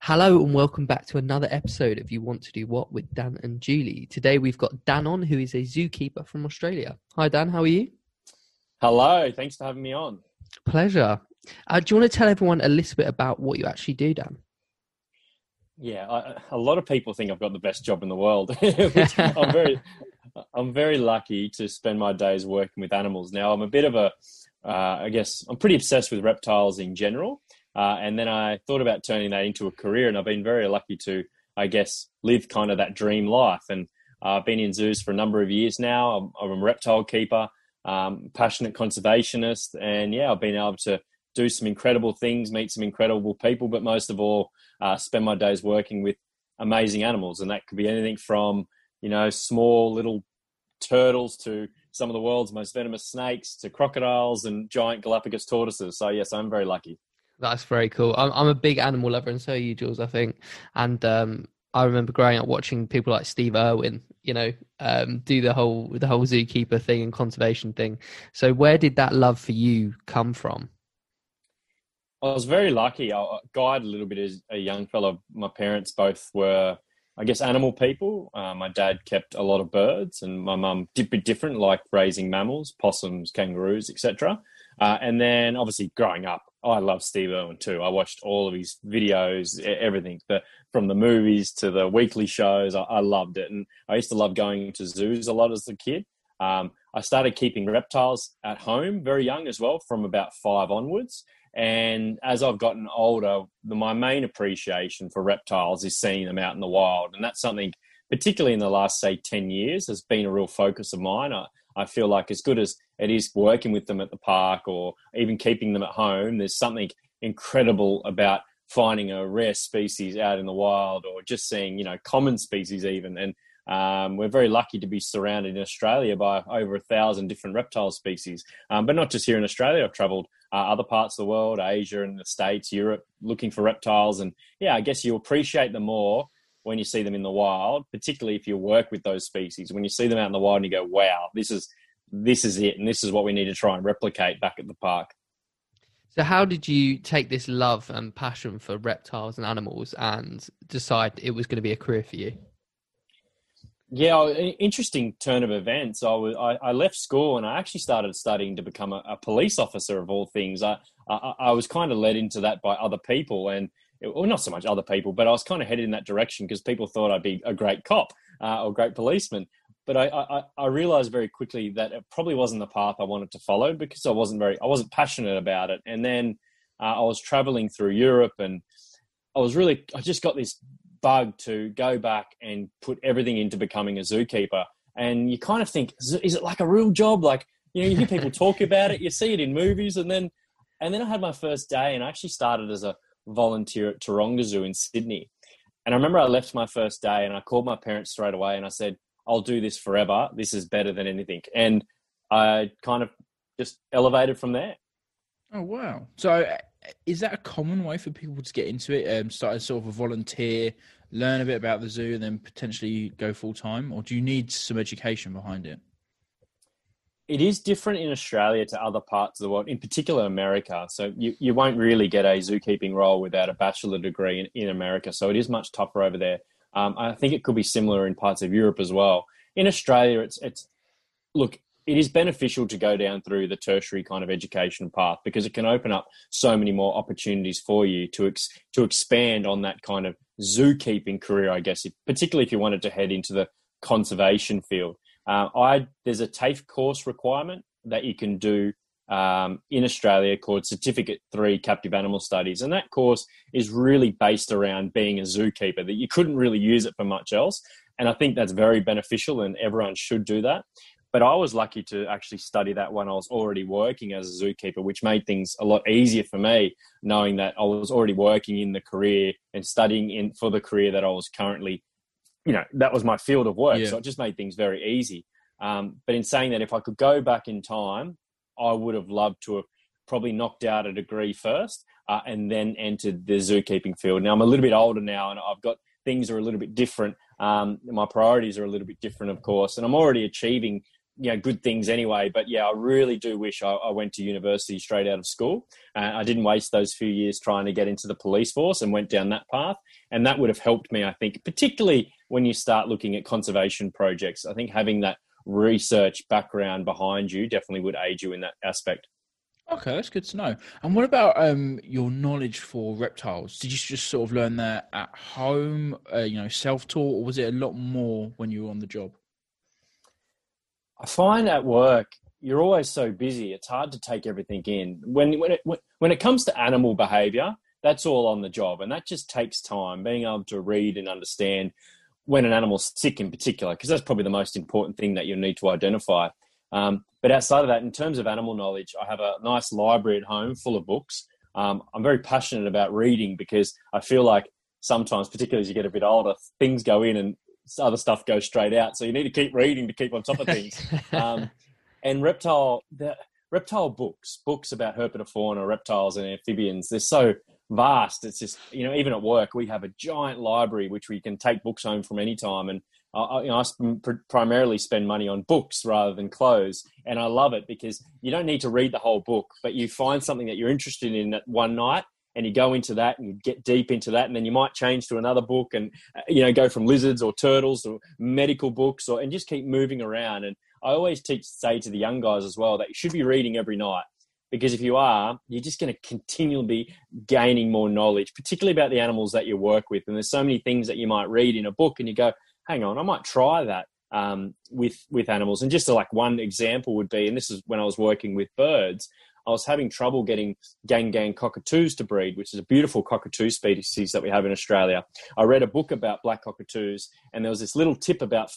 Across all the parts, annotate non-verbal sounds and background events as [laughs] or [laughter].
Hello and welcome back to another episode of You Want to Do What with Dan and Julie. Today we've got Dan on, who is a zookeeper from Australia. Hi, Dan. How are you? Hello. Thanks for having me on. Pleasure. Uh, do you want to tell everyone a little bit about what you actually do, Dan? Yeah, I, a lot of people think I've got the best job in the world. [laughs] I'm very, [laughs] I'm very lucky to spend my days working with animals. Now, I'm a bit of a, uh, I guess, I'm pretty obsessed with reptiles in general. Uh, and then I thought about turning that into a career, and I've been very lucky to, I guess, live kind of that dream life. And uh, I've been in zoos for a number of years now. I'm, I'm a reptile keeper, um, passionate conservationist, and yeah, I've been able to do some incredible things, meet some incredible people, but most of all, uh, spend my days working with amazing animals, and that could be anything from you know small little turtles to some of the world's most venomous snakes to crocodiles and giant Galapagos tortoises. So yes, I'm very lucky. That's very cool. I'm, I'm a big animal lover, and so are you, Jules. I think, and um, I remember growing up watching people like Steve Irwin, you know, um, do the whole the whole zookeeper thing and conservation thing. So, where did that love for you come from? I was very lucky. I guide a little bit as a young fellow. My parents both were, I guess, animal people. Uh, my dad kept a lot of birds, and my mum did be different, like raising mammals, possums, kangaroos, etc. Uh, and then, obviously, growing up, I love Steve Irwin too. I watched all of his videos, everything, the, from the movies to the weekly shows. I, I, loved it, and I used to love going to zoos a lot as a kid. Um, I started keeping reptiles at home very young as well, from about five onwards. And as I've gotten older, the, my main appreciation for reptiles is seeing them out in the wild, and that's something, particularly in the last say ten years, has been a real focus of mine. I, I feel like as good as it is working with them at the park or even keeping them at home, there's something incredible about finding a rare species out in the wild or just seeing, you know, common species even. And um, we're very lucky to be surrounded in Australia by over a thousand different reptile species, um, but not just here in Australia. I've travelled uh, other parts of the world, Asia and the States, Europe, looking for reptiles. And yeah, I guess you appreciate them more when you see them in the wild, particularly if you work with those species. When you see them out in the wild and you go, wow, this is this is it, and this is what we need to try and replicate back at the park. So, how did you take this love and passion for reptiles and animals and decide it was going to be a career for you? Yeah, interesting turn of events. I, was, I, I left school and I actually started studying to become a, a police officer of all things. I, I, I was kind of led into that by other people, and well, not so much other people, but I was kind of headed in that direction because people thought I'd be a great cop uh, or great policeman. But I, I, I, realized very quickly that it probably wasn't the path I wanted to follow because I wasn't very, I wasn't passionate about it. And then uh, I was traveling through Europe and I was really, I just got this bug to go back and put everything into becoming a zookeeper. And you kind of think, is it like a real job? Like, you know, you hear people talk about it, you see it in movies, and then, and then I had my first day, and I actually started as a volunteer at Taronga Zoo in Sydney. And I remember I left my first day and I called my parents straight away and I said, I'll do this forever. This is better than anything. And I kind of just elevated from there. Oh, wow. So uh, is that a common way for people to get into it? Um, start as sort of a volunteer, learn a bit about the zoo, and then potentially go full time? Or do you need some education behind it? It is different in Australia to other parts of the world, in particular America. So you, you won't really get a zookeeping role without a bachelor degree in, in America. So it is much tougher over there. Um, I think it could be similar in parts of Europe as well. In Australia, it's it's look, it is beneficial to go down through the tertiary kind of education path because it can open up so many more opportunities for you to ex, to expand on that kind of zookeeping career. I guess, if, particularly if you wanted to head into the conservation field. Uh, I there's a TAFE course requirement that you can do um, in Australia called Certificate Three Captive Animal Studies, and that course is really based around being a zookeeper. That you couldn't really use it for much else, and I think that's very beneficial, and everyone should do that. But I was lucky to actually study that when I was already working as a zookeeper, which made things a lot easier for me, knowing that I was already working in the career and studying in for the career that I was currently you know that was my field of work, yeah. so it just made things very easy. Um, but in saying that, if I could go back in time, I would have loved to have probably knocked out a degree first uh, and then entered the zookeeping field. Now I'm a little bit older now, and I've got things are a little bit different. Um, my priorities are a little bit different, of course, and I'm already achieving you know good things anyway. But yeah, I really do wish I, I went to university straight out of school. Uh, I didn't waste those few years trying to get into the police force and went down that path, and that would have helped me. I think, particularly when you start looking at conservation projects. I think having that research background behind you definitely would aid you in that aspect. Okay, that's good to know. And what about um, your knowledge for reptiles? Did you just sort of learn that at home, uh, you know, self-taught, or was it a lot more when you were on the job? I find at work you're always so busy; it's hard to take everything in. When when it when it comes to animal behaviour, that's all on the job, and that just takes time. Being able to read and understand when an animal's sick, in particular, because that's probably the most important thing that you'll need to identify. Um, but outside of that, in terms of animal knowledge, I have a nice library at home full of books. Um, I'm very passionate about reading because I feel like sometimes, particularly as you get a bit older, things go in and other stuff goes straight out. So you need to keep reading to keep on top of things. [laughs] um, and reptile, the reptile books, books about herpetofauna, reptiles and amphibians, they're so vast. It's just, you know, even at work, we have a giant library which we can take books home from any time. And I, you know, I primarily spend money on books rather than clothes, and I love it because you don't need to read the whole book, but you find something that you're interested in at one night, and you go into that and you get deep into that, and then you might change to another book, and uh, you know, go from lizards or turtles or medical books, or and just keep moving around. And I always teach say to the young guys as well that you should be reading every night because if you are, you're just going to continually be gaining more knowledge, particularly about the animals that you work with. And there's so many things that you might read in a book, and you go, hang on, I might try that um, with with animals. And just like one example would be, and this is when I was working with birds, I was having trouble getting gang gang cockatoos to breed, which is a beautiful cockatoo species that we have in Australia. I read a book about black cockatoos, and there was this little tip about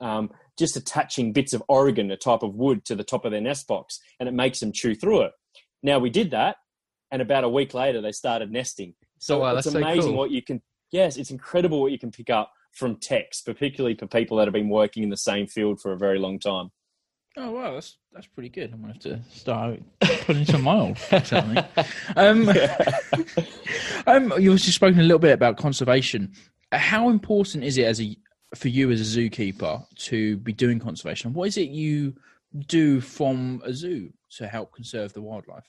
um, just attaching bits of Oregon, a type of wood, to the top of their nest box, and it makes them chew through it. Now we did that, and about a week later they started nesting. So oh, wow, it's amazing so cool. what you can. Yes, it's incredible what you can pick up from text, particularly for people that have been working in the same field for a very long time. Oh wow, that's that's pretty good. I'm gonna have to start putting some old [laughs] um, [laughs] um, you also spoken a little bit about conservation. How important is it as a for you as a zookeeper to be doing conservation? What is it you do from a zoo to help conserve the wildlife?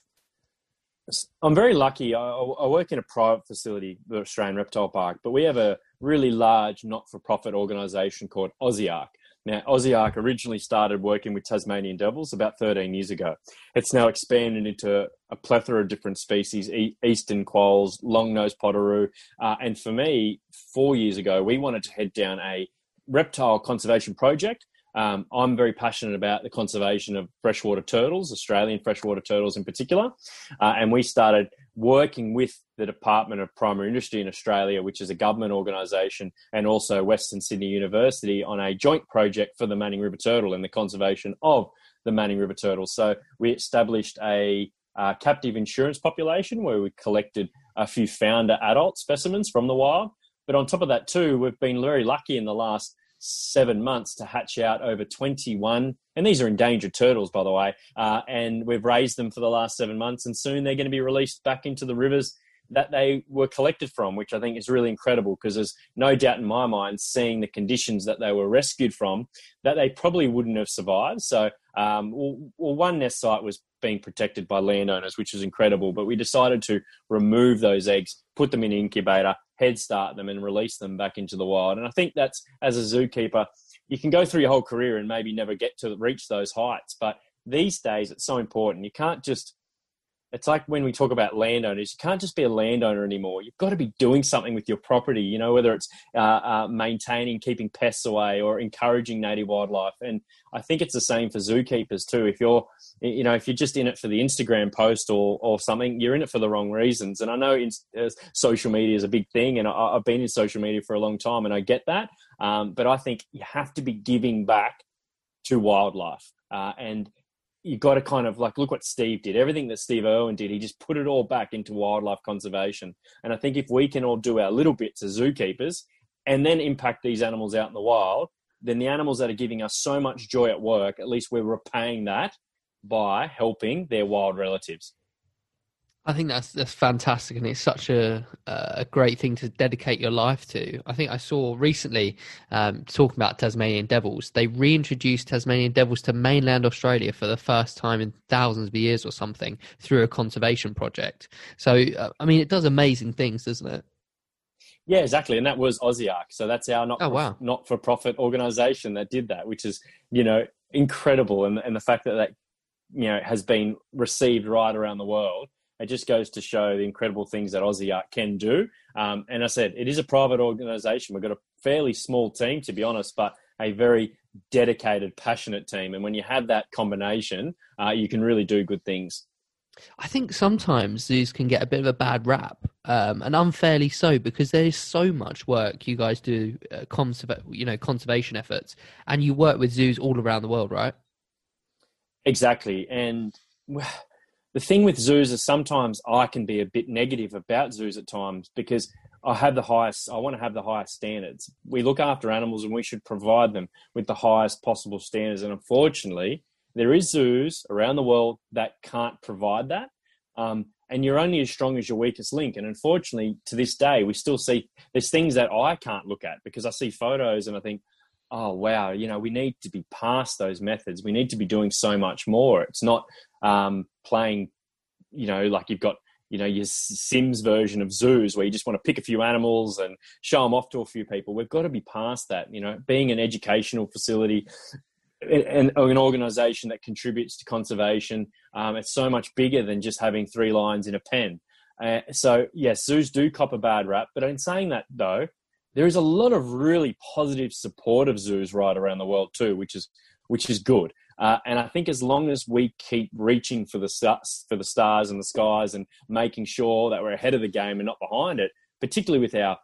I'm very lucky. I, I, work in a private facility, the Australian Reptile Park, but we have a really large not-for-profit organisation called Aussie Ark. Now, Aussie Ark originally started working with Tasmanian devils about 13 years ago. It's now expanded into a plethora of different species, e- eastern quolls, long-nosed potoroo, uh, and for me, four years ago, we wanted to head down a reptile conservation project um, I'm very passionate about the conservation of freshwater turtles, Australian freshwater turtles in particular. Uh, and we started working with the Department of Primary Industry in Australia, which is a government organisation, and also Western Sydney University on a joint project for the Manning River turtle and the conservation of the Manning River turtle. So we established a uh, captive insurance population where we collected a few founder adult specimens from the wild. But on top of that, too, we've been very lucky in the last seven months to hatch out over 21 and these are endangered turtles by the way uh, and we've raised them for the last seven months and soon they're going to be released back into the rivers that they were collected from which i think is really incredible because there's no doubt in my mind seeing the conditions that they were rescued from that they probably wouldn't have survived so um, well, well, one nest site was being protected by landowners, which was incredible. But we decided to remove those eggs, put them in an incubator, head start them, and release them back into the wild. And I think that's as a zookeeper, you can go through your whole career and maybe never get to reach those heights. But these days, it's so important. You can't just it's like when we talk about landowners, you can't just be a landowner anymore. You've got to be doing something with your property, you know, whether it's uh, uh, maintaining, keeping pests away or encouraging native wildlife. And I think it's the same for zookeepers too. If you're, you know, if you're just in it for the Instagram post or, or something, you're in it for the wrong reasons. And I know in, uh, social media is a big thing and I, have been in social media for a long time and I get that. Um, but I think you have to be giving back to wildlife. Uh, and you got to kind of like look what Steve did. Everything that Steve Irwin did, he just put it all back into wildlife conservation. And I think if we can all do our little bits as zookeepers and then impact these animals out in the wild, then the animals that are giving us so much joy at work, at least we're repaying that by helping their wild relatives. I think that's that's fantastic, and it's such a a great thing to dedicate your life to. I think I saw recently um, talking about Tasmanian devils. They reintroduced Tasmanian devils to mainland Australia for the first time in thousands of years or something through a conservation project. So, uh, I mean, it does amazing things, doesn't it? Yeah, exactly, and that was Aussie Ark. So that's our not oh, wow. not for profit organisation that did that, which is you know incredible, and and the fact that that you know has been received right around the world it just goes to show the incredible things that Aussie Ark can do. Um, and I said, it is a private organisation. We've got a fairly small team, to be honest, but a very dedicated, passionate team. And when you have that combination, uh, you can really do good things. I think sometimes zoos can get a bit of a bad rap, um, and unfairly so, because there is so much work you guys do, uh, conserva- you know, conservation efforts, and you work with zoos all around the world, right? Exactly, and the thing with zoos is sometimes I can be a bit negative about zoos at times because I have the highest, I want to have the highest standards. We look after animals and we should provide them with the highest possible standards. And unfortunately, there is zoos around the world that can't provide that. Um, and you're only as strong as your weakest link. And unfortunately, to this day, we still see there's things that I can't look at because I see photos and I think, oh wow, you know, we need to be past those methods. We need to be doing so much more. It's not um, playing, you know, like you've got, you know, your Sims version of zoos where you just want to pick a few animals and show them off to a few people. We've got to be past that, you know, being an educational facility and an organization that contributes to conservation. Um, it's so much bigger than just having three lines in a pen. Uh, so yes, zoos do cop a bad rap, but in saying that though, there is a lot of really positive support of zoos right around the world too, which is which is good. Uh, and I think as long as we keep reaching for the for the stars and the skies, and making sure that we're ahead of the game and not behind it, particularly with our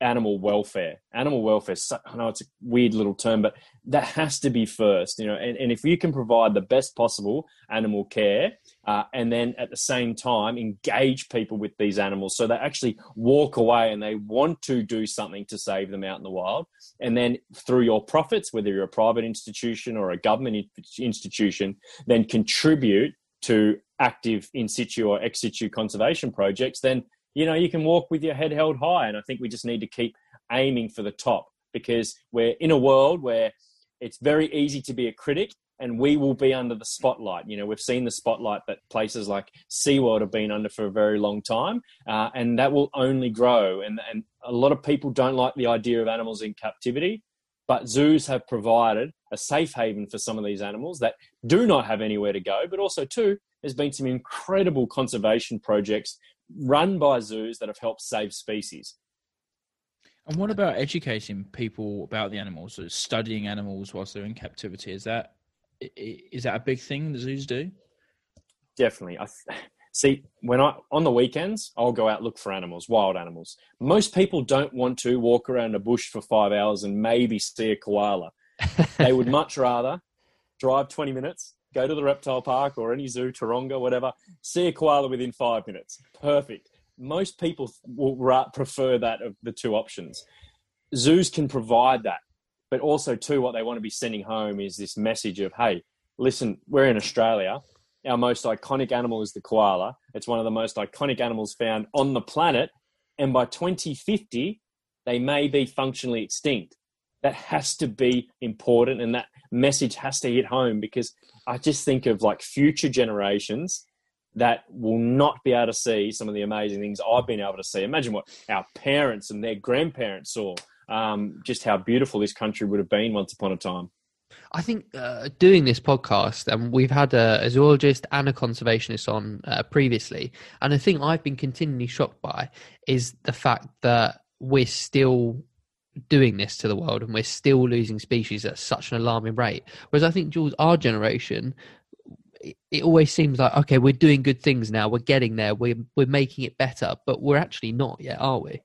animal welfare. Animal welfare, I know it's a weird little term, but that has to be first, you know. And, and if you can provide the best possible animal care, uh, and then at the same time engage people with these animals so they actually walk away and they want to do something to save them out in the wild, and then through your profits, whether you're a private institution or a government institution, then contribute to active in situ or ex situ conservation projects, then you know, you can walk with your head held high. And I think we just need to keep aiming for the top because we're in a world where it's very easy to be a critic and we will be under the spotlight. You know, we've seen the spotlight that places like SeaWorld have been under for a very long time, uh, and that will only grow. And, and a lot of people don't like the idea of animals in captivity, but zoos have provided a safe haven for some of these animals that do not have anywhere to go. But also, too, there's been some incredible conservation projects run by zoos that have helped save species. And what about educating people about the animals, so studying animals whilst they're in captivity? Is that is that a big thing the zoos do? Definitely. I [laughs] see when I on the weekends I'll go out look for animals, wild animals. Most people don't want to walk around a bush for five hours and maybe see a koala. [laughs] they would much rather drive twenty minutes, go to the reptile park or any zoo, Taronga, whatever, see a koala within five minutes. Perfect. Most people will prefer that of the two options. Zoos can provide that, but also too, what they want to be sending home is this message of, hey, listen, we're in Australia. Our most iconic animal is the koala. It's one of the most iconic animals found on the planet, and by 2050, they may be functionally extinct. That has to be important, and that message has to hit home because I just think of like future generations that will not be able to see some of the amazing things I've been able to see. Imagine what our parents and their grandparents saw. Um, just how beautiful this country would have been once upon a time. I think uh, doing this podcast, and we've had a, a zoologist and a conservationist on uh, previously, and the thing I've been continually shocked by is the fact that we're still doing this to the world and we're still losing species at such an alarming rate. Whereas I think, Jules, our generation, it always seems like okay, we're doing good things now, we're getting there, we're we're making it better, but we're actually not yet, are we?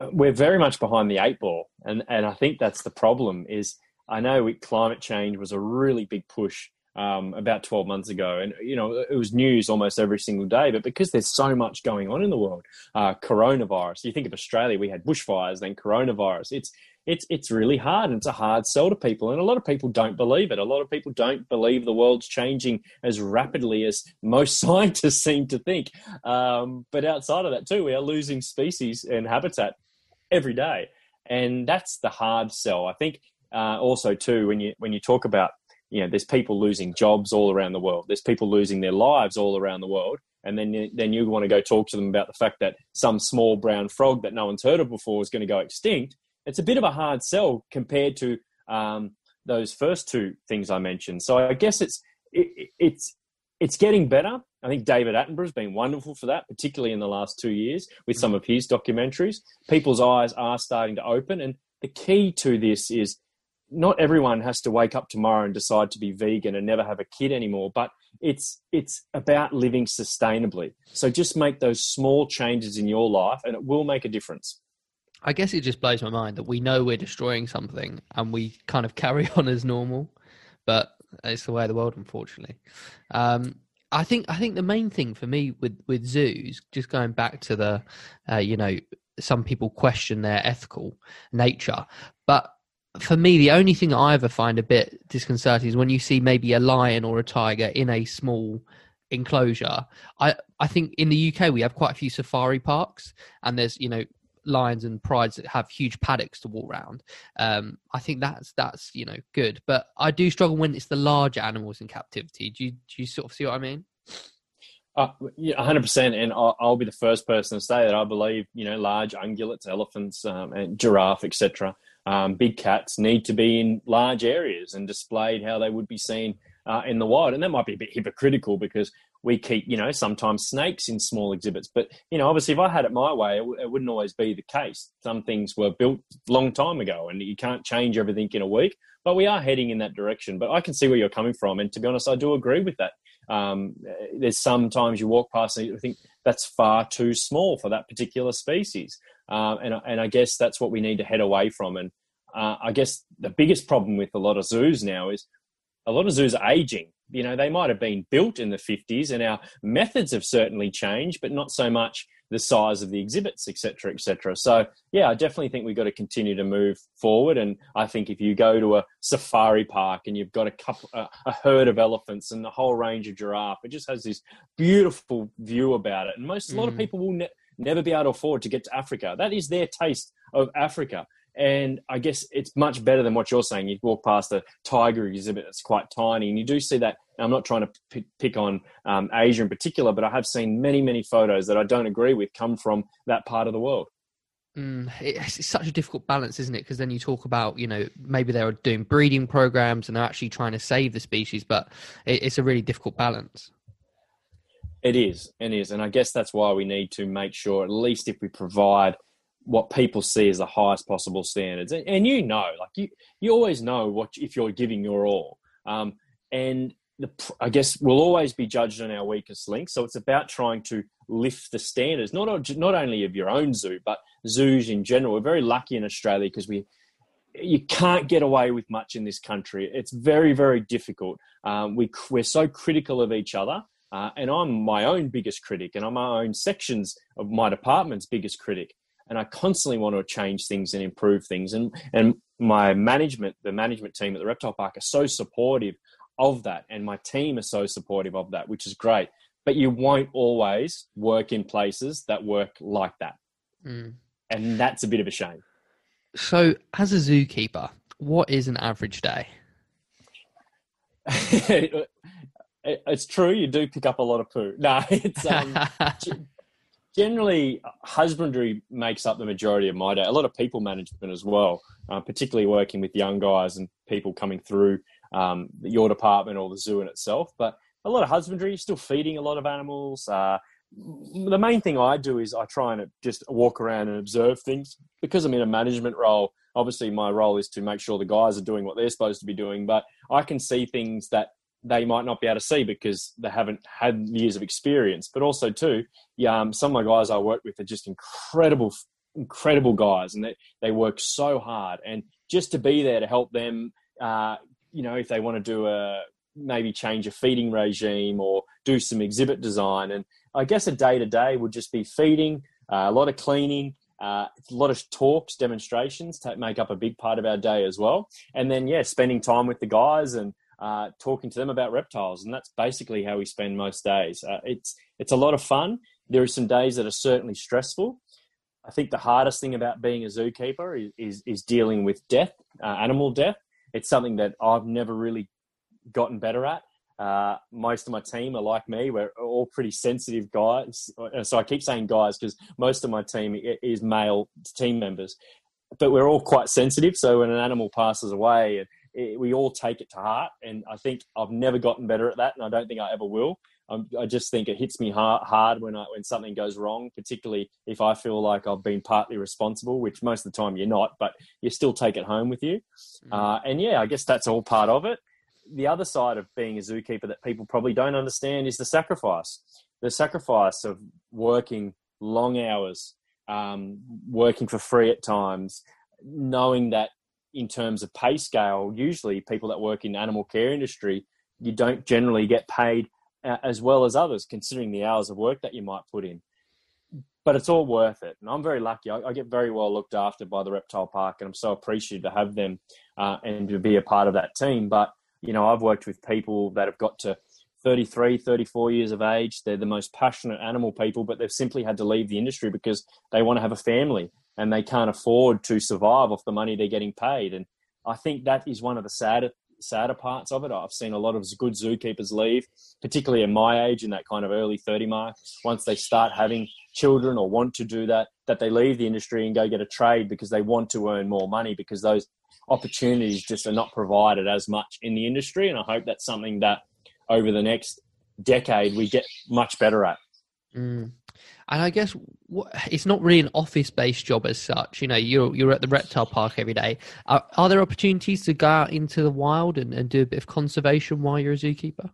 Uh, we're very much behind the eight ball, and and I think that's the problem. Is I know climate change was a really big push um, about 12 months ago. And, you know, it was news almost every single day. But because there's so much going on in the world, uh, coronavirus, you think of Australia, we had bushfires, then coronavirus. It's, it's it's really hard and it's a hard sell to people and a lot of people don't believe it a lot of people don't believe the world's changing as rapidly as most [laughs] scientists seem to think um, but outside of that too we are losing species and habitat every day and that's the hard sell i think uh, also too when you when you talk about you know there's people losing jobs all around the world there's people losing their lives all around the world and then then you want to go talk to them about the fact that some small brown frog that no one's heard of before is going to go extinct it's a bit of a hard sell compared to um, those first two things I mentioned. So I guess it's it, it's it's getting better. I think David Attenborough's been wonderful for that, particularly in the last two years with some of his documentaries. People's eyes are starting to open, and the key to this is not everyone has to wake up tomorrow and decide to be vegan and never have a kid anymore. But it's it's about living sustainably. So just make those small changes in your life, and it will make a difference. I guess it just blows my mind that we know we're destroying something and we kind of carry [laughs] on as normal, but it's the way of the world, unfortunately. Um, I think I think the main thing for me with with zoos, just going back to the, uh, you know, some people question their ethical nature, but for me, the only thing I ever find a bit disconcerting is when you see maybe a lion or a tiger in a small enclosure. I I think in the UK we have quite a few safari parks, and there's you know lions and prides that have huge paddocks to walk around. Um, I think that's that's you know good, but I do struggle when it's the larger animals in captivity. Do you do you sort of see what I mean? Uh, yeah, 100%. And I'll, I'll, be the first person to say that I believe, you know, large ungulates, elephants, um, and giraffe, etc., um, big cats need to be in large areas and displayed how they would be seen uh, in the wild. And that might be a bit hypocritical because we keep, you know, sometimes snakes in small exhibits. But, you know, obviously if I had it my way, it, w- it wouldn't always be the case. Some things were built long time ago and you can't change everything in a week. But we are heading in that direction. But I can see where you're coming from. And to be honest, I do agree with that. Um, there's sometimes you walk past and you think that's far too small for that particular species. Uh, and, and I guess that's what we need to head away from. And uh, I guess the biggest problem with a lot of zoos now is a lot of zoos are aging. You know, they might have been built in the 50s and our methods have certainly changed, but not so much the size of the exhibits, etc., etc. So, yeah, I definitely think we've got to continue to move forward. And I think if you go to a safari park and you've got a couple, a, a herd of elephants and a whole range of giraffe, it just has this beautiful view about it. And most, mm. a lot of mm. people will ne- never be able to afford to get to Africa. That is their taste of Africa. And I guess it's much better than what you're saying. You walk past a tiger exhibit that's quite tiny, and you do see that. I'm not trying to pick on um, Asia in particular, but I have seen many, many photos that I don't agree with come from that part of the world. Mm, it's, it's, such a difficult balance, isn't it? Because then you talk about, you know, maybe they're doing breeding programs and they're actually trying to save the species, but it, it's a really difficult balance. It is, it is, and I guess that's why we need to make sure, at least if we provide what people see as the highest possible standards. And, and, you know, like you, you always know what if you're giving your all. Um, and the, I guess we'll always be judged on our weakest link. So it's about trying to lift the standards, not not only of your own zoo, but zoos in general. We're very lucky in Australia because we you can't get away with much in this country. It's very very difficult. Um, we we're so critical of each other. Uh, and I'm my own biggest critic, and I'm my own sections of my department's biggest critic and I constantly want to change things and improve things. And and my management, the management team at the Reptile Park, are so supportive of that, and my team are so supportive of that, which is great. But you won't always work in places that work like that, mm. and that's a bit of a shame. So, as a zookeeper, what is an average day? [laughs] it's true you do pick up a lot of poo. No, it's um, [laughs] generally husbandry makes up the majority of my day. A lot of people management as well, uh, particularly working with young guys and people coming through um, your department or the zoo in itself. But a lot of husbandry, still feeding a lot of animals. Uh, the main thing I do is I try and just walk around and observe things because I'm in a management role. Obviously, my role is to make sure the guys are doing what they're supposed to be doing, but I can see things that they might not be able to see because they haven't had years of experience. But also, too, yeah, um, some of my guys I work with are just incredible, incredible guys, and they they work so hard. And just to be there to help them, uh, you know, if they want to do a maybe change a feeding regime or do some exhibit design, and I guess a day to day would just be feeding, uh, a lot of cleaning, Uh, a lot of talks, demonstrations to make up a big part of our day as well. And then, yeah, spending time with the guys and uh, talking to them about reptiles. And that's basically how we spend most days. Uh, it's, it's a lot of fun. There are some days that are certainly stressful. I think the hardest thing about being a zookeeper is, is, is dealing with death, uh, animal death. It's something that I've never really gotten better at. Uh, most of my team are like me. We're all pretty sensitive guys. So I keep saying guys because most of my team is male team members. But we're all quite sensitive. So when an animal passes away, it, we all take it to heart. And I think I've never gotten better at that, and I don't think I ever will. I'm, i just think it hits me hard, hard when I, when something goes wrong, particularly if I feel like I've been partly responsible, which most of the time you're not, but you still take it home with you. Mm. Uh, and yeah, I guess that's all part of it the other side of being a zookeeper that people probably don't understand is the sacrifice. The sacrifice of working long hours, um, working for free at times, knowing that in terms of pay scale, usually people that work in animal care industry, you don't generally get paid as well as others, considering the hours of work that you might put in. But it's all worth it, and I'm very lucky. I, I get very well looked after by the reptile park, and I'm so appreciative to have them uh, and to be a part of that team. But you know, I've worked with people that have got to 33, 34 years of age. They're the most passionate animal people, but they've simply had to leave the industry because they want to have a family and they can't afford to survive off the money they're getting paid. And I think that is one of the sadder, sadder parts of it. I've seen a lot of good zookeepers leave, particularly at my age in that kind of early 30 mark. Once they start having children or want to do that, that they leave the industry and go get a trade because they want to earn more money because those opportunities just are not provided as much in the industry. And I hope that's something that over the next decade we get much better at. Mm. And I guess it's not really an office-based job as such. You know, you're you're at the reptile park every day. Are, are there opportunities to go out into the wild and, and, do a bit of conservation while you're a zookeeper?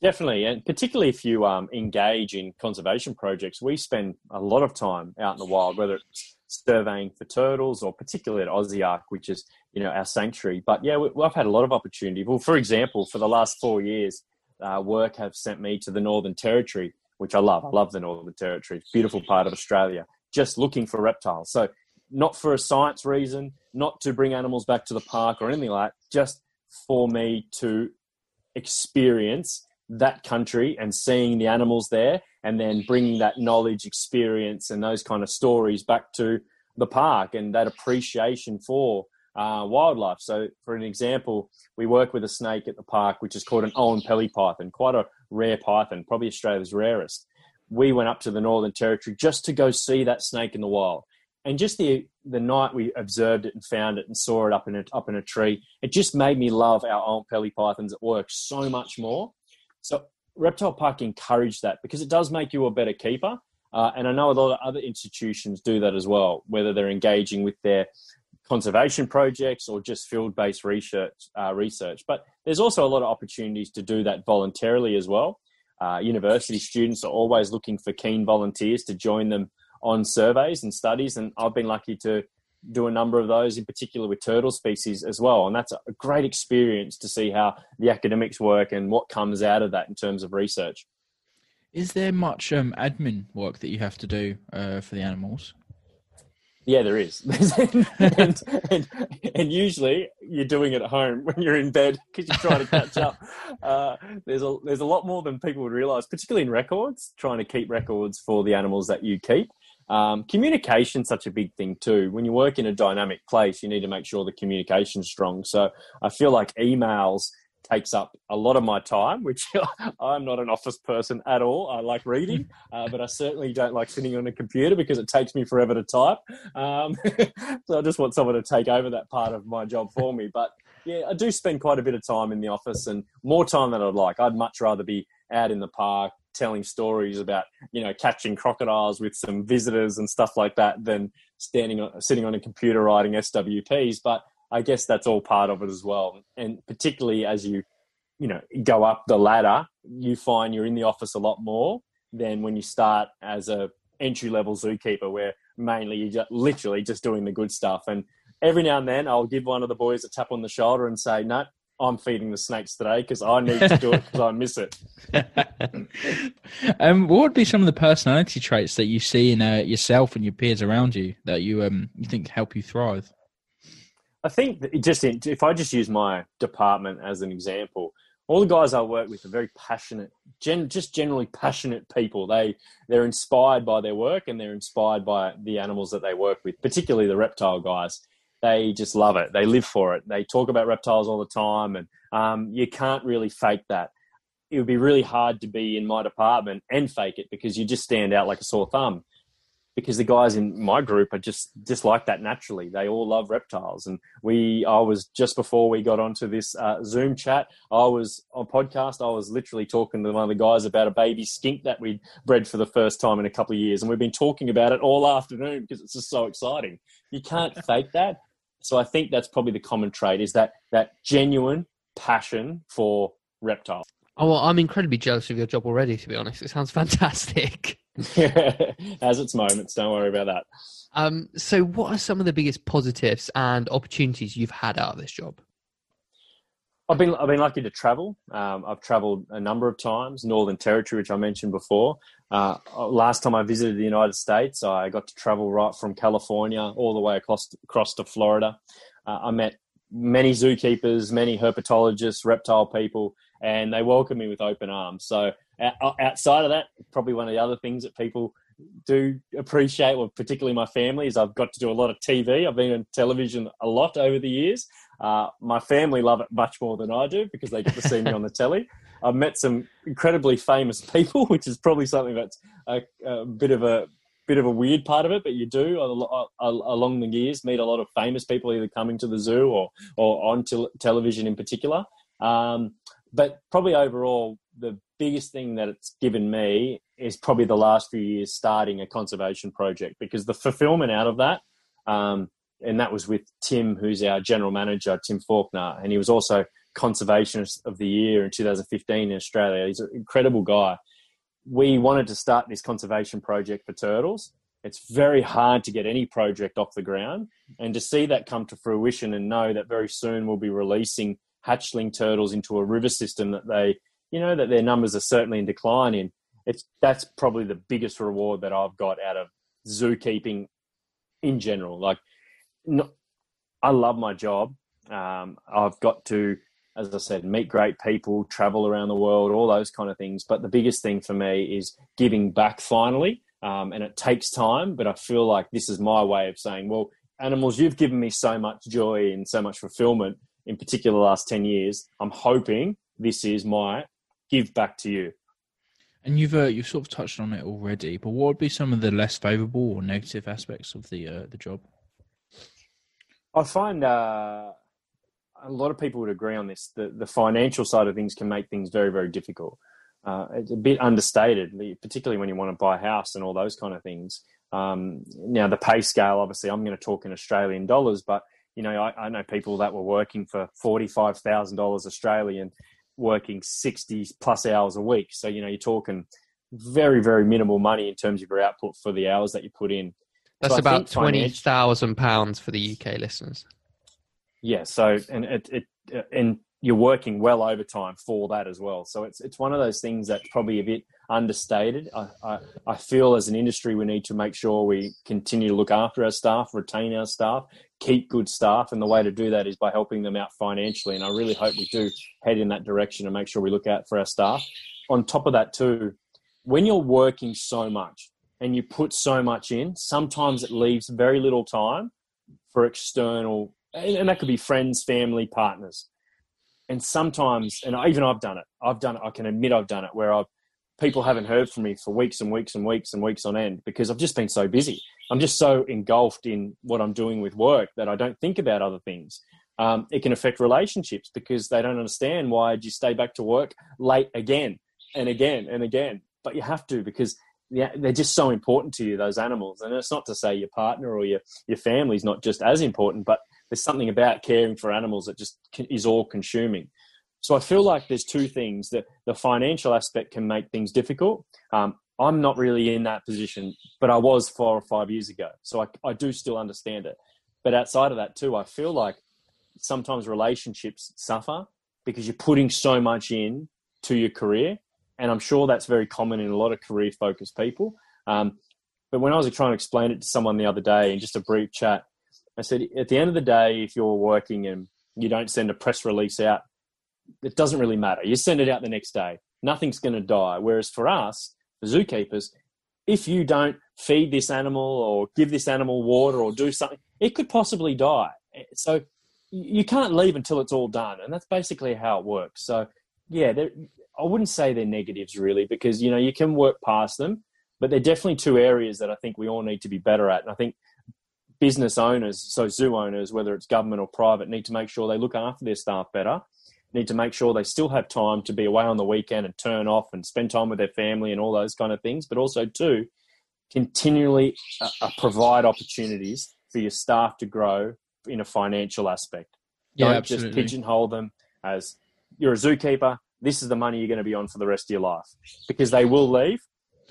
Definitely, and particularly if you um, engage in conservation projects, we spend a lot of time out in the wild, whether it's surveying for turtles or particularly at Aussie Ark, which is you know our sanctuary. But yeah, we, have had a lot of opportunity. Well, for example, for the last four years, uh, work have sent me to the Northern Territory, which I love. I love the Northern Territory. Beautiful part of Australia. Just looking for reptiles. So not for a science reason, not to bring animals back to the park or anything like that, just for me to experience that country and seeing the animals there and then bringing that knowledge, experience, and those kind of stories back to the park and that appreciation for uh, wildlife. So, for an example, we work with a snake at the park, which is called an Oenpelli python, quite a rare python, probably Australia's rarest. We went up to the Northern Territory just to go see that snake in the wild. And just the the night we observed it and found it and saw it up in a, up in a tree, it just made me love our Oenpelli pythons at work so much more. So Reptile Park encouraged that because it does make you a better keeper. Uh, and I know a lot of other institutions do that as well, whether they're engaging with their conservation projects or just field-based research. Uh, research, but there's also a lot of opportunities to do that voluntarily as well. Uh, university students are always looking for keen volunteers to join them on surveys and studies, and I've been lucky to do a number of those, in particular with turtle species as well. And that's a great experience to see how the academics work and what comes out of that in terms of research. Is there much um, admin work that you have to do uh, for the animals? Yeah, there is. [laughs] and, and, and, usually you're doing it at home when you're in bed because you're trying to catch up. [laughs] Uh, there's, a, there's a lot more than people would realize, particularly in records, trying to keep records for the animals that you keep. Um, communication's such a big thing too. When you work in a dynamic place, you need to make sure the communication's strong. So I feel like emails takes up a lot of my time, which [laughs] I'm not an office person at all. I like reading, [laughs] uh, but I certainly don't like sitting on a computer because it takes me forever to type. Um, [laughs] so I just want someone to take over that part of my job for me. But yeah, I do spend quite a bit of time in the office and more time than I'd like. I'd much rather be out in the park, telling stories about you know catching crocodiles with some visitors and stuff like that than standing sitting on a computer writing SWPs. But I guess that's all part of it as well. And particularly as you you know go up the ladder, you find you're in the office a lot more than when you start as a entry level zookeeper, where mainly you're just, literally just doing the good stuff. And every now and then, I'll give one of the boys a tap on the shoulder and say, "No, I'm feeding the snakes today because I need to do it because I miss it. [laughs] um, what would be some of the personality traits that you see in uh, yourself and your peers around you that you um you think help you thrive? I think just in, if I just use my department as an example, all the guys I work with are very passionate, gen, just generally passionate people. They they're inspired by their work and they're inspired by the animals that they work with, particularly the reptile guys. They just love it. They live for it. They talk about reptiles all the time, and um, you can't really fake that. It would be really hard to be in my department and fake it because you just stand out like a sore thumb because the guys in my group are just just like that naturally. They all love reptiles, and we. I was just before we got onto this uh, Zoom chat. I was on podcast. I was literally talking to one of the guys about a baby skink that we bred for the first time in a couple of years, and we've been talking about it all afternoon because it's just so exciting. You can't [laughs] fake that. So I think that's probably the common trait is that that genuine passion for reptiles. Oh, well, I'm incredibly jealous of your job already. To be honest, it sounds [laughs] fantastic. [laughs] Has its moments. Don't worry about that. Um, so, what are some of the biggest positives and opportunities you've had out of this job? I've been I've been lucky to travel. Um, I've travelled a number of times, Northern Territory, which I mentioned before. Uh, last time I visited the United States, I got to travel right from California all the way across across to Florida. Uh, I met many zookeepers, many herpetologists, reptile people, and they welcomed me with open arms. So outside of that, probably one of the other things that people do appreciate, well, particularly my family, is I've got to do a lot of TV. I've been on television a lot over the years. Uh, my family love it much more than I do because they get to see me on the [laughs] telly. I've met some incredibly famous people, [laughs] which is probably something that's a, a bit of a bit of a weird part of it, but you do along the years meet a lot of famous people either coming to the zoo or or on te- television in particular. Um, but probably overall, the biggest thing that it's given me is probably the last few years starting a conservation project because the fulfillment out of that, um, and that was with Tim, who's our general manager, Tim Faulkner, and he was also conservationist of the year in 2015 in Australia. He's an incredible guy. We wanted to start this conservation project for turtles. It's very hard to get any project off the ground, and to see that come to fruition and know that very soon we'll be releasing hatchling turtles into a river system that they you know that their numbers are certainly in decline in it's that's probably the biggest reward that I've got out of zookeeping in general. Like, I love my job. Um, I've got to, as I said, meet great people, travel around the world, all those kind of things. But the biggest thing for me is giving back finally. Um, and it takes time, but I feel like this is my way of saying, well, animals, you've given me so much joy and so much fulfillment, in particular the last 10 years. I'm hoping this is my give back to you. And you've uh, you've sort of touched on it already, but what would be some of the less favourable or negative aspects of the uh, the job? I find uh, a lot of people would agree on this. The the financial side of things can make things very very difficult. Uh, it's a bit understated, particularly when you want to buy a house and all those kind of things. Um, now the pay scale, obviously, I'm going to talk in Australian dollars, but you know I, I know people that were working for forty five thousand dollars Australian working 60 plus hours a week. So, you know, you're talking very, very minimal money in terms of your output for the hours that you put in. That's so about twenty thousand pounds for the UK listeners. Yeah. So, and it, it, and you're working well overtime for that as well. So it's it's one of those things that's probably a bit understated. I, I, I feel as an industry we need to make sure we continue to look after our staff, retain our staff, keep good staff, and the way to do that is by helping them out financially. And I really hope we do head in that direction and make sure we look out for our staff. On top of that, too, when you're working so much and you put so much in, sometimes it leaves very little time for external, and that could be friends, family, partners. And sometimes, and even I've done it. I've done it. I can admit I've done it where I've people haven't heard from me for weeks and weeks and weeks and weeks on end because I've just been so busy. I'm just so engulfed in what I'm doing with work that I don't think about other things. Um, it can affect relationships because they don't understand why you stay back to work late again and again and again. But you have to because they're just so important to you, those animals. And it's not to say your partner or your, your family is not just as important, but there's something about caring for animals that just is all consuming. So I feel like there's two things that the financial aspect can make things difficult. Um, I'm not really in that position, but I was four or five years ago. So I, I do still understand it. But outside of that, too, I feel like sometimes relationships suffer because you're putting so much in to your career. And I'm sure that's very common in a lot of career focused people. Um, but when I was trying to explain it to someone the other day in just a brief chat, I said, at the end of the day, if you're working and you don't send a press release out, it doesn't really matter. You send it out the next day. Nothing's going to die. Whereas for us, the zookeepers, if you don't feed this animal or give this animal water or do something, it could possibly die. So you can't leave until it's all done. And that's basically how it works. So, yeah, I wouldn't say they're negatives really because, you know, you can work past them, but they're definitely two areas that I think we all need to be better at. And I think business owners, so zoo owners, whether it's government or private, need to make sure they look after their staff better. Need to make sure they still have time to be away on the weekend and turn off and spend time with their family and all those kind of things. But also, too, continually uh, uh, provide opportunities for your staff to grow in a financial aspect. Yeah, Don't absolutely. just pigeonhole them as you're a zookeeper. This is the money you're going to be on for the rest of your life because they will leave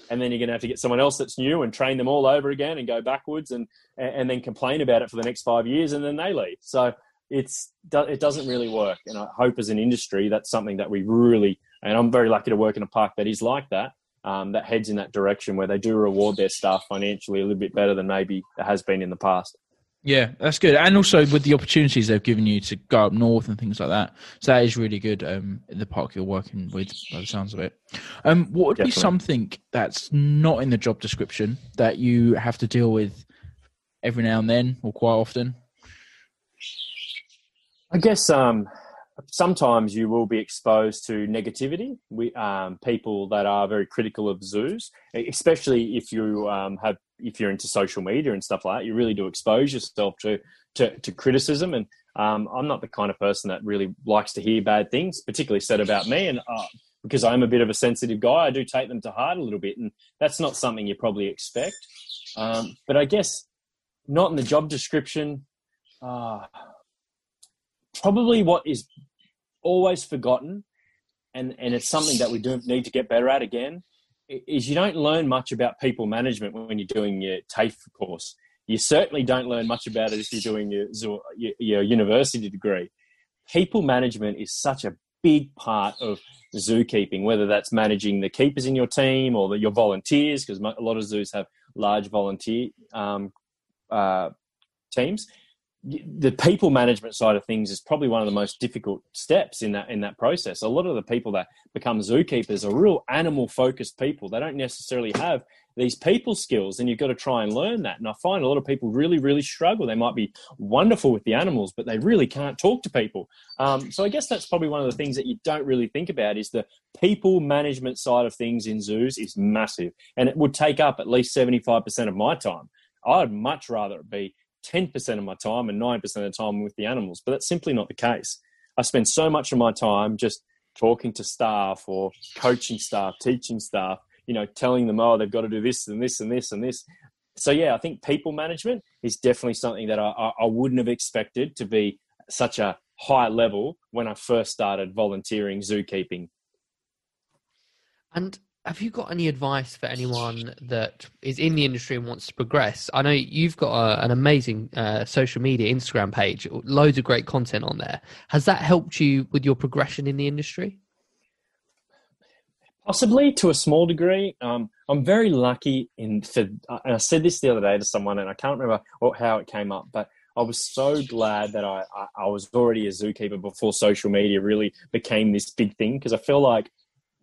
and then you're going to have to get someone else that's new and train them all over again and go backwards and and then complain about it for the next five years and then they leave. So it's it doesn't really work. And I hope as an industry that's something that we really and I'm very lucky to work in a park that is like that. Um, that heads in that direction where they do reward their staff financially a little bit better than maybe it has been in the past. Yeah, that's good. And also with the opportunities they've given you to go up north and things like that. So that is really good um, in the park you're working with, by the sounds of it. Um, what would Definitely. be something that's not in the job description that you have to deal with every now and then or quite often? I guess um, sometimes you will be exposed to negativity. We um, people that are very critical of zoos, especially if you um, have if you're into social media and stuff like that. You really do expose yourself to to, to criticism, and um, I'm not the kind of person that really likes to hear bad things, particularly said about me. And uh, because I'm a bit of a sensitive guy, I do take them to heart a little bit, and that's not something you probably expect. Um, but I guess not in the job description. Uh, probably what is always forgotten, and, and it's something that we do need to get better at again, is you don't learn much about people management when you're doing your TAFE course. You certainly don't learn much about it if you're doing your, your, your university degree. People management is such a big part of zookeeping, whether that's managing the keepers in your team or the, your volunteers, because a lot of zoos have large volunteer um, uh, teams the people management side of things is probably one of the most difficult steps in that in that process. A lot of the people that become zookeepers are real animal focused people. They don't necessarily have these people skills, and you've got to try and learn that. And I find a lot of people really, really struggle. They might be wonderful with the animals, but they really can't talk to people. Um, so I guess that's probably one of the things that you don't really think about is the people management side of things in zoos is massive, and it would take up at least seventy five percent of my time. I'd much rather it be 10% of my time and 9% of the time with the animals. But that's simply not the case. I spend so much of my time just talking to staff or coaching staff, teaching staff, you know, telling them, oh, they've got to do this and this and this and this. So, yeah, I think people management is definitely something that I, I wouldn't have expected to be such a high level when I first started volunteering zookeeping. And have you got any advice for anyone that is in the industry and wants to progress? I know you've got a, an amazing uh, social media Instagram page, loads of great content on there. Has that helped you with your progression in the industry? Possibly to a small degree. Um, I'm very lucky in for, and I said this the other day to someone, and I can't remember what, how it came up, but I was so glad that I, I, I was already a zookeeper before social media really became this big thing because I feel like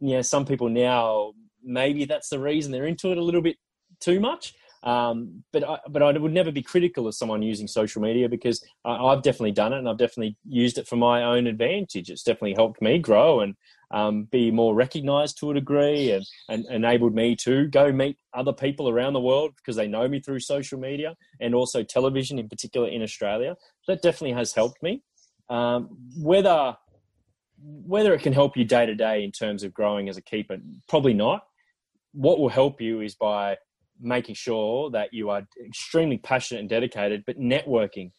yeah, some people now maybe that's the reason they're into it a little bit too much. Um, but I, but I would never be critical of someone using social media because I, have definitely done it and I've definitely used it for my own advantage. It's definitely helped me grow and um, be more recognised to a degree and, and enabled me to go meet other people around the world because they know me through social media and also television in particular in Australia. That definitely has helped me. Um, whether whether it can help you day to day in terms of growing as a keeper, probably not. What will help you is by making sure that you are extremely passionate and dedicated, but networking.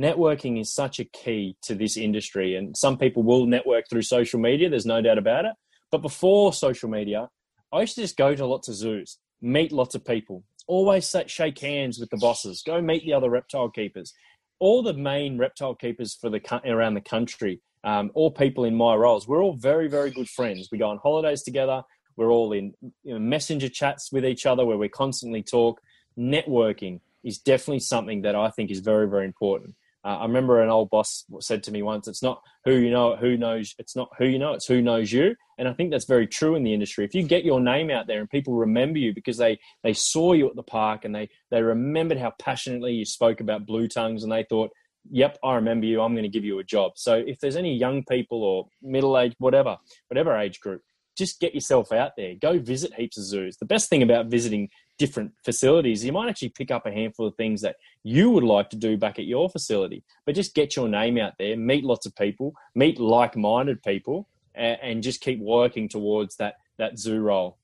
Networking is such a key to this industry, and some people will network through social media, there's no doubt about it. But before social media, I used to just go to lots of zoos, meet lots of people, always shake hands with the bosses, go meet the other reptile keepers. All the main reptile keepers for the around the country um, or people in my roles, we're all very, very good friends. We go on holidays together. We're all in you know, messenger chats with each other where we constantly talk. Networking is definitely something that I think is very, very important. Uh, I remember an old boss said to me once, "It's not who you know, who knows. It's not who you know, it's who knows you." And I think that's very true in the industry. If you get your name out there and people remember you because they they saw you at the park and they they remembered how passionately you spoke about blue tongues and they thought, "Yep, I remember you. I'm going to give you a job." So if there's any young people or middle age, whatever, whatever age group, just get yourself out there. Go visit heaps of zoos. The best thing about visiting different facilities, you might actually pick up a handful of things that you would like to do back at your facility. But just get your name out there, meet lots of people, meet like-minded people, and, and just keep working towards that that zoo role.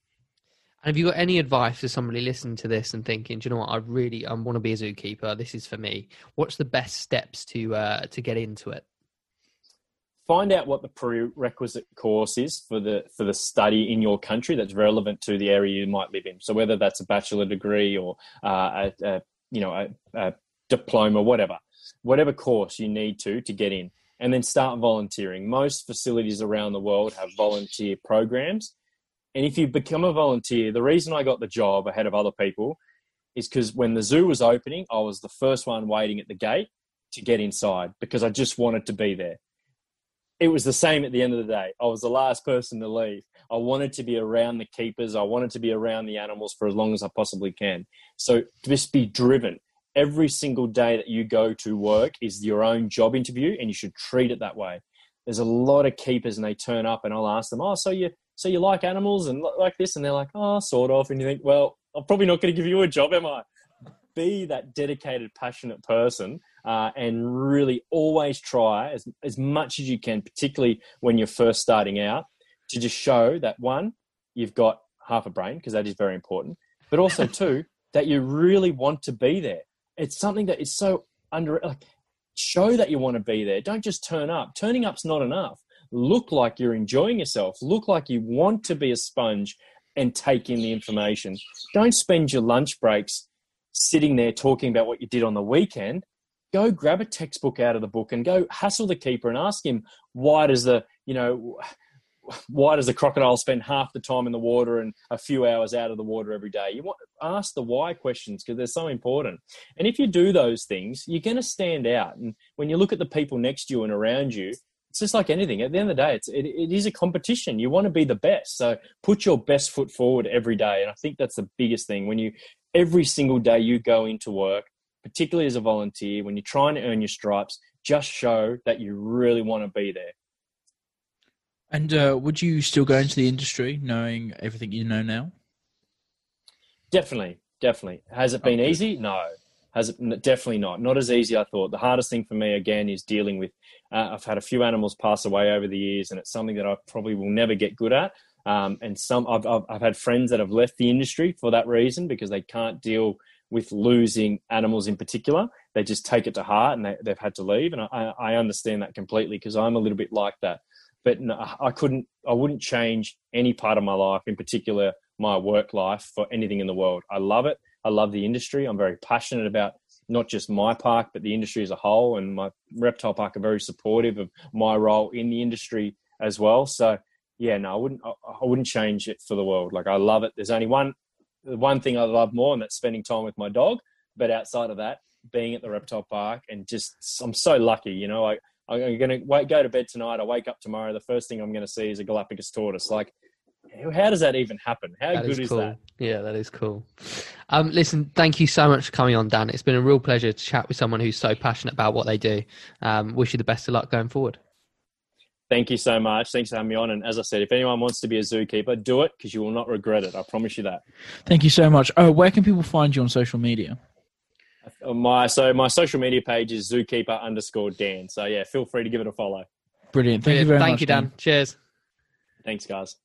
And have you got any advice for somebody listening to this and thinking, do you know what, I really I want to be a zookeeper. This is for me. What's the best steps to uh, to get into it? find out what the prerequisite course is for the for the study in your country that's relevant to the area you might live in. So whether that's a bachelor degree or uh, a, a, you know a, a diploma, whatever, whatever course you need to to get in, and then start volunteering. Most facilities around the world have volunteer programs, and if you become a volunteer, the reason I got the job ahead of other people is because when the zoo was opening, I was the first one waiting at the gate to get inside because I just wanted to be there it was the same at the end of the day. I was the last person to leave. I wanted to be around the keepers. I wanted to be around the animals for as long as I possibly can. So just be driven. Every single day that you go to work is your own job interview, and you should treat it that way. There's a lot of keepers, and they turn up, and I'll ask them, "Oh, so you so you like animals and like this?" And they're like, "Oh, sort of." And you think, "Well, I'm probably not going to give you a job, am I?" Be that dedicated, passionate person uh, and really always try as, as much as you can, particularly when you're first starting out, to just show that one, you've got half a brain, because that is very important, but also [laughs] two, that you really want to be there. It's something that is so under, like, show that you want to be there. Don't just turn up. Turning up's not enough. Look like you're enjoying yourself. Look like you want to be a sponge and take in the information. Don't spend your lunch breaks sitting there talking about what you did on the weekend go grab a textbook out of the book and go hassle the keeper and ask him why does the you know why does the crocodile spend half the time in the water and a few hours out of the water every day you want ask the why questions because they're so important and if you do those things you're going to stand out and when you look at the people next to you and around you it's just like anything at the end of the day it's it, it is a competition you want to be the best so put your best foot forward every day and i think that's the biggest thing when you every single day you go into work particularly as a volunteer, when you're trying to earn your stripes, just show that you really want to be there. And uh, would you still go into the industry knowing everything you know now? Definitely, definitely. Has it been okay. easy? No. Has it definitely not? Not as easy I thought. The hardest thing for me again is dealing with. Uh, I've had a few animals pass away over the years, and it's something that I probably will never get good at. Um, and some I've, I've, I've had friends that have left the industry for that reason because they can't deal with losing animals in particular. They just take it to heart and they, have had to leave. And I, I understand that completely because I'm a little bit like that. But no, I couldn't, I wouldn't change any part of my life, in particular my work life, for anything in the world. I love it. I love the industry. I'm very passionate about not just my park, but the industry as a whole. And my reptile park are very supportive of my role in the industry as well. So yeah, no, I wouldn't. I wouldn't change it for the world. Like I love it. There's only one one thing I love more, and that's spending time with my dog. But outside of that, being at the reptile park and just, I'm so lucky. You know, I, I'm going to wait, go to bed tonight. I wake up tomorrow. The first thing I'm going to see is a Galapagos tortoise. Like, how does that even happen? How that good is, is cool. that? Yeah, that is cool. Um, listen, thank you so much for coming on, Dan. It's been a real pleasure to chat with someone who's so passionate about what they do. Um, wish you the best of luck going forward thank you so much. Thanks for having me on. And as I said, if anyone wants to be a zookeeper, do it because you will not regret it. I promise you that. Thank you so much. Oh, where can people find you on social media? Uh, my so my social media page is zookeeper underscore Dan. So yeah, feel free to give it a follow. Brilliant. Thank Brilliant. you very Thank much. Thank you, Dan. Dan. Cheers. Thanks, guys.